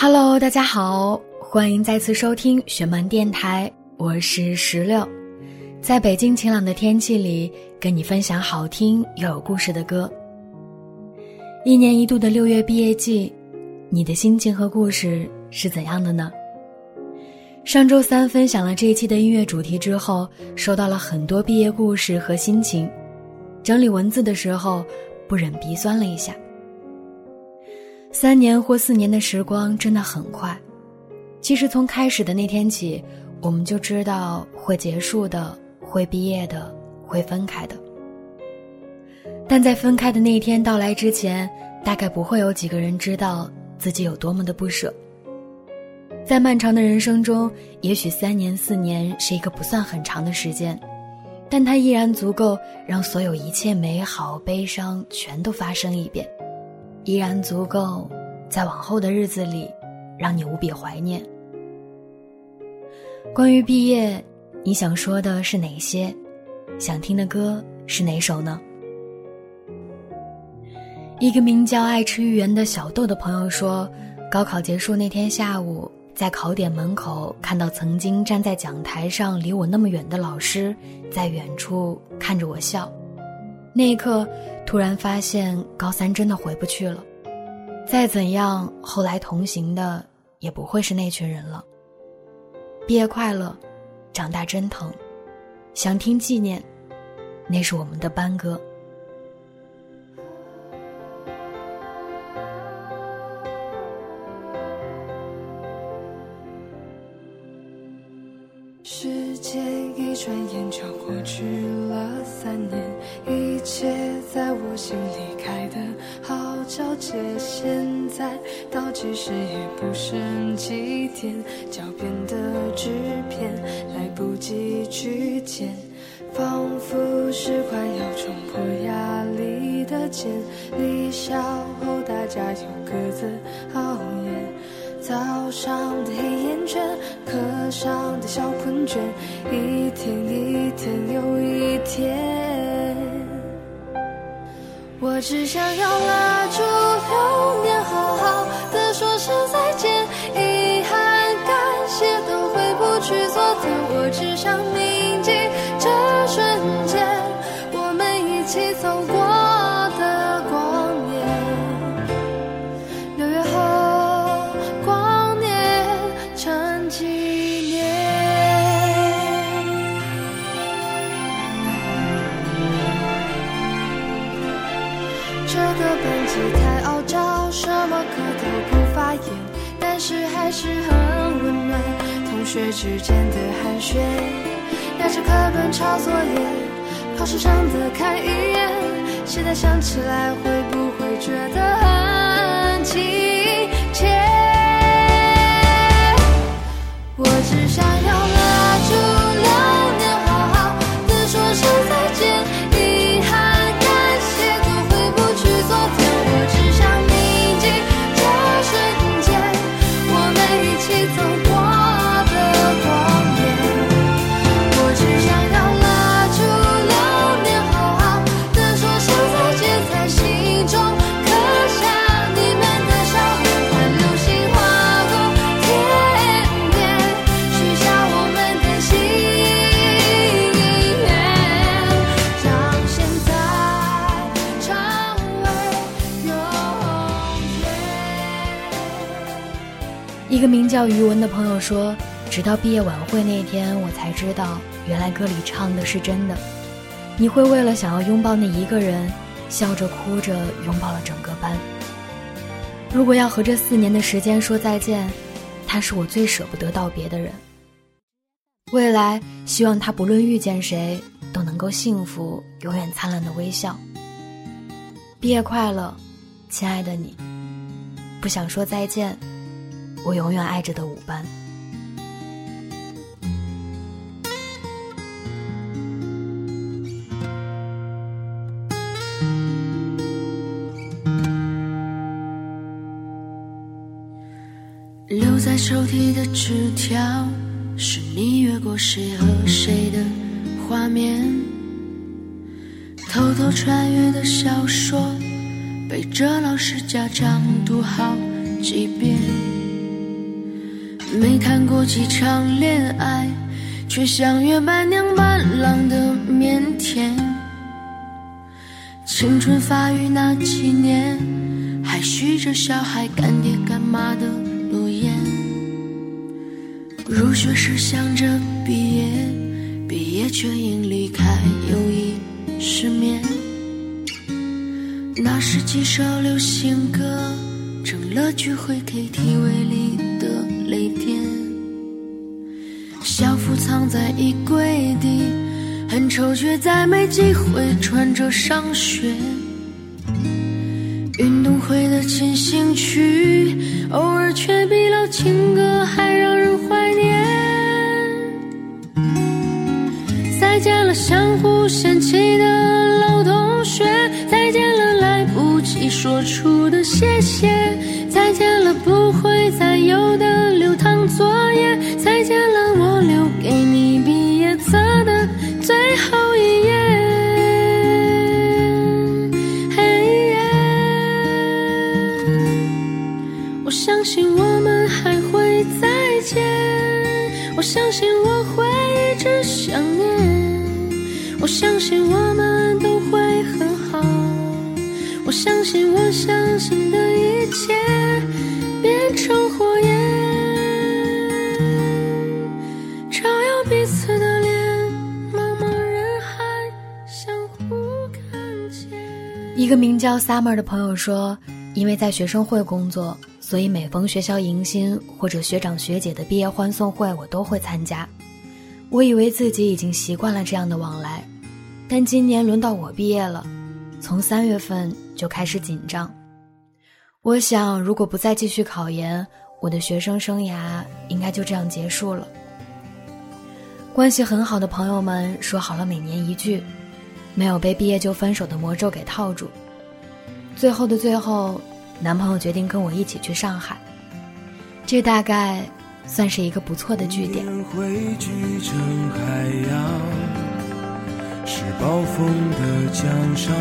Hello，大家好，欢迎再次收听雪漫电台，我是石榴，在北京晴朗的天气里，跟你分享好听又有故事的歌。一年一度的六月毕业季，你的心情和故事是怎样的呢？上周三分享了这一期的音乐主题之后，收到了很多毕业故事和心情，整理文字的时候，不忍鼻酸了一下。三年或四年的时光真的很快，其实从开始的那天起，我们就知道会结束的，会毕业的，会分开的。但在分开的那一天到来之前，大概不会有几个人知道自己有多么的不舍。在漫长的人生中，也许三年四年是一个不算很长的时间，但它依然足够让所有一切美好、悲伤全都发生一遍。依然足够，在往后的日子里，让你无比怀念。关于毕业，你想说的是哪些？想听的歌是哪首呢？一个名叫爱吃芋圆的小豆的朋友说，高考结束那天下午，在考点门口看到曾经站在讲台上离我那么远的老师，在远处看着我笑。那一刻，突然发现高三真的回不去了。再怎样，后来同行的也不会是那群人了。毕业快乐，长大真疼，想听纪念，那是我们的班歌。时间一转眼就过去了三年，一切在我心里开的好皎洁。现在倒计时也不剩几天，脚边的纸片来不及去捡，仿佛是快要冲破压力的茧。离校后大家又各自熬夜。早上的黑眼圈，课上的小困倦，一天一天又一天。我只想要拉住流年，好好的说声再见。遗憾、感谢都回不去昨天，我只想铭记这瞬间，我们一起走过的光年。六月后，光年沉寂。太傲娇，什么课都不发言，但是还是很温暖，同学之间的寒暄，压着课本抄作业，考试上的看一眼，现在想起来会不会觉得很亲切？一个名叫余文的朋友说：“直到毕业晚会那天，我才知道，原来歌里唱的是真的。你会为了想要拥抱那一个人，笑着哭着拥抱了整个班。如果要和这四年的时间说再见，他是我最舍不得道别的人。未来，希望他不论遇见谁，都能够幸福，永远灿烂的微笑。毕业快乐，亲爱的你。不想说再见。”我永远爱着的五班。留在抽屉的纸条，是你越过谁和谁的画面。偷偷穿越的小说，背着老师家长读好几遍。没谈过几场恋爱，却像约伴娘伴郎的腼腆。青春发育那几年，还许着小孩干爹干妈的诺言。入学时想着毕业，毕业却因离开友谊失眠。那时几首流行歌，成了聚会 KTV 里藏在衣柜底，很丑却再没机会穿着上学。运动会的进行曲，偶尔却比老情歌还让人怀念。再见了相互嫌弃的老同学，再见了来不及说出的谢谢，再见了不会再有的流淌作业，相信我相信的一切变成火焰，照耀彼此的脸，茫茫人海相互看见。一个名叫 Summer 的朋友说，因为在学生会工作，所以每逢学校迎新或者学长学姐的毕业欢送会，我都会参加。我以为自己已经习惯了这样的往来，但今年轮到我毕业了，从三月份就开始紧张。我想，如果不再继续考研，我的学生生涯应该就这样结束了。关系很好的朋友们说好了每年一聚，没有被毕业就分手的魔咒给套住。最后的最后，男朋友决定跟我一起去上海，这大概算是一个不错的据点。汇聚成海洋，是暴风的奖赏，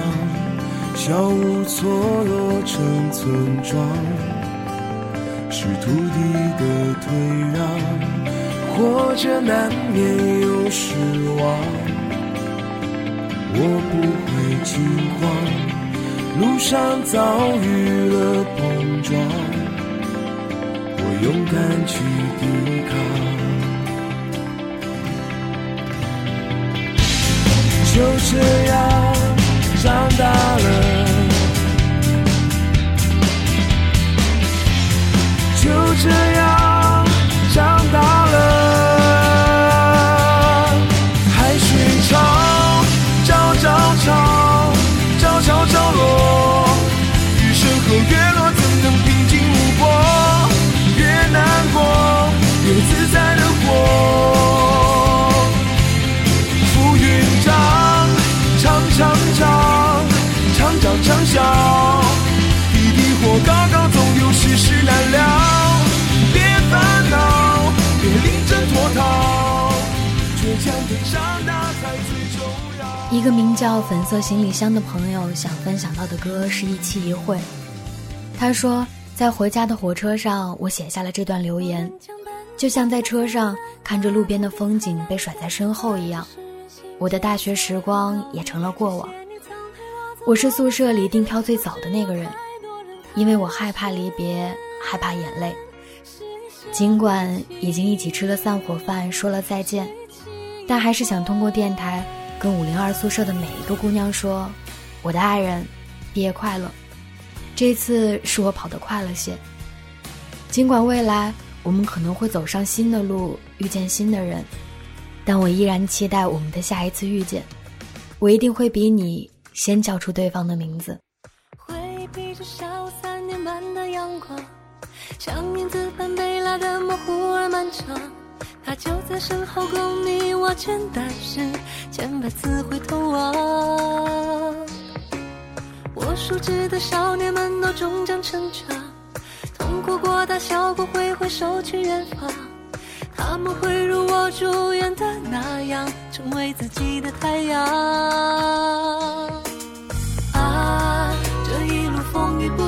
小屋错落成村庄，是土地的退让，活着难免有失望，我不会惊慌。路上遭遇了碰撞，我勇敢去抵抗。就这样长大了，就这样高高，总有世事难料。别烦恼，别临阵脱逃，倔强的长大才最重要。一个名叫粉色行李箱的朋友想分享到的歌是一期一会。他说，在回家的火车上，我写下了这段留言，就像在车上看着路边的风景被甩在身后一样，我的大学时光也成了过往。我是宿舍里订票最早的那个人，因为我害怕离别，害怕眼泪。尽管已经一起吃了散伙饭，说了再见，但还是想通过电台跟五零二宿舍的每一个姑娘说：“我的爱人，毕业快乐！这次是我跑得快了些。尽管未来我们可能会走上新的路，遇见新的人，但我依然期待我们的下一次遇见。我一定会比你先叫出对方的名字。”回避着小三年半的阳光，像影子般被拉得模糊而漫长。他就在身后供你我全，但是千百次回头望。我熟知的少年们都终将成长，痛哭过、大笑过，挥挥手去远方。他们会如我祝愿的那样，成为自己的太阳。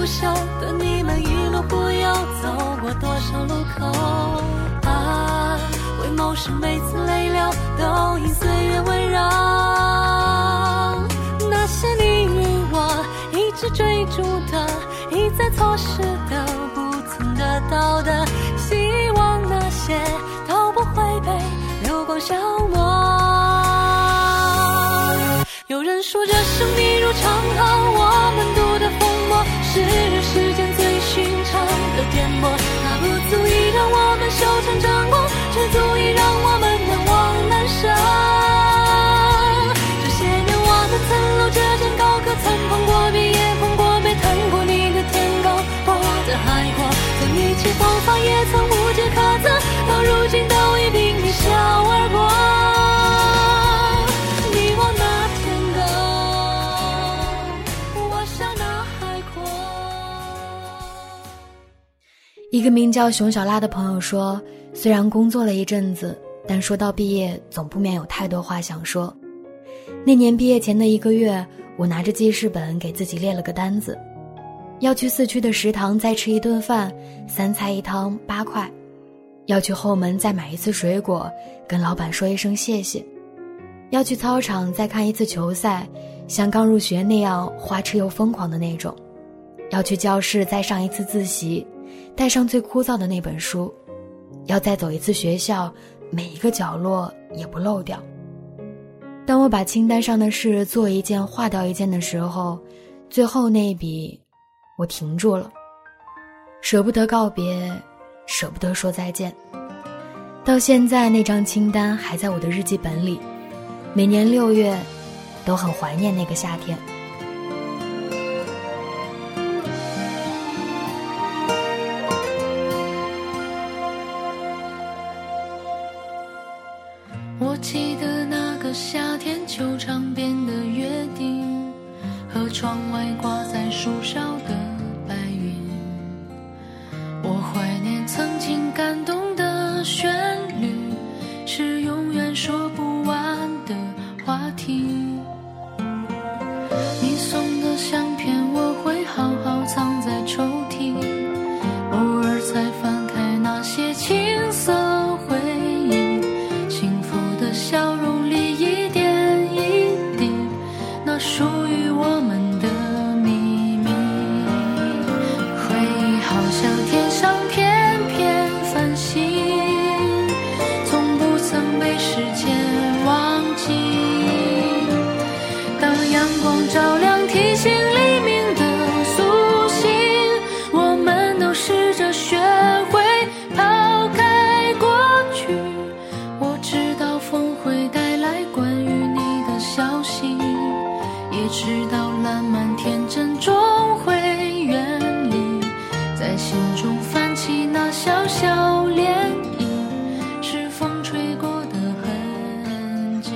风雨不休的你们，一路不忧，走过多少路口？啊，回眸时每次泪流都因岁月温柔。那些你与我一直追逐的，一再错失的，不曾得到的，希望那些都不会被流光消磨。有人说这生命一个名叫熊小拉的朋友说，虽然工作了一阵子，但说到毕业，总不免有太多话想说。那年毕业前的一个月，我拿着记事本给自己列了个单子，要去四区的食堂再吃一顿饭，三菜一汤八块；要去后门再买一次水果，跟老板说一声谢谢；要去操场再看一次球赛，像刚入学那样花痴又疯狂的那种；要去教室再上一次自习，带上最枯燥的那本书；要再走一次学校，每一个角落也不漏掉。当我把清单上的事做一件划掉一件的时候，最后那一笔，我停住了。舍不得告别，舍不得说再见。到现在，那张清单还在我的日记本里，每年六月，都很怀念那个夏天。也知道烂漫天真终会远离，在心中泛起那小小涟漪，是风吹过的痕迹。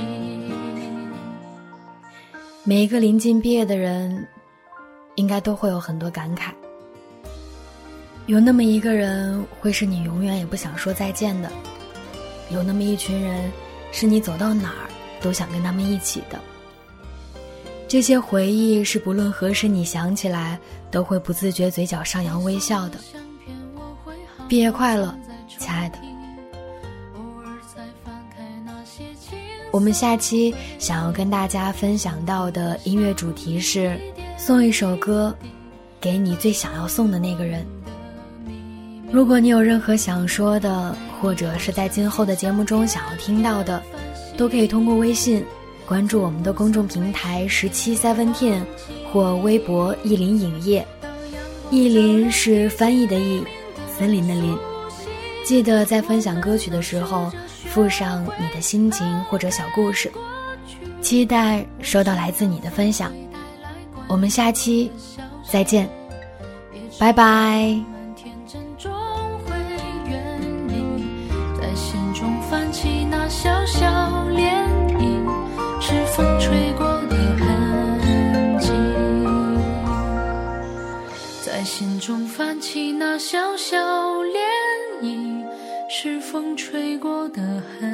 每一个临近毕业的人，应该都会有很多感慨。有那么一个人，会是你永远也不想说再见的；有那么一群人，是你走到哪儿都想跟他们一起的。这些回忆是不论何时你想起来，都会不自觉嘴角上扬微笑的。毕业快乐，亲爱的！我们下期想要跟大家分享到的音乐主题是送一首歌给你最想要送的那个人。如果你有任何想说的，或者是在今后的节目中想要听到的，都可以通过微信关注我们的公众平台十七 Seventeen 或微博意林影业。意林是翻译的意，森林的林。记得在分享歌曲的时候附上你的心情或者小故事，期待收到来自你的分享。我们下期再见，拜拜。心中泛起那小小小小涟漪，是风吹过的痕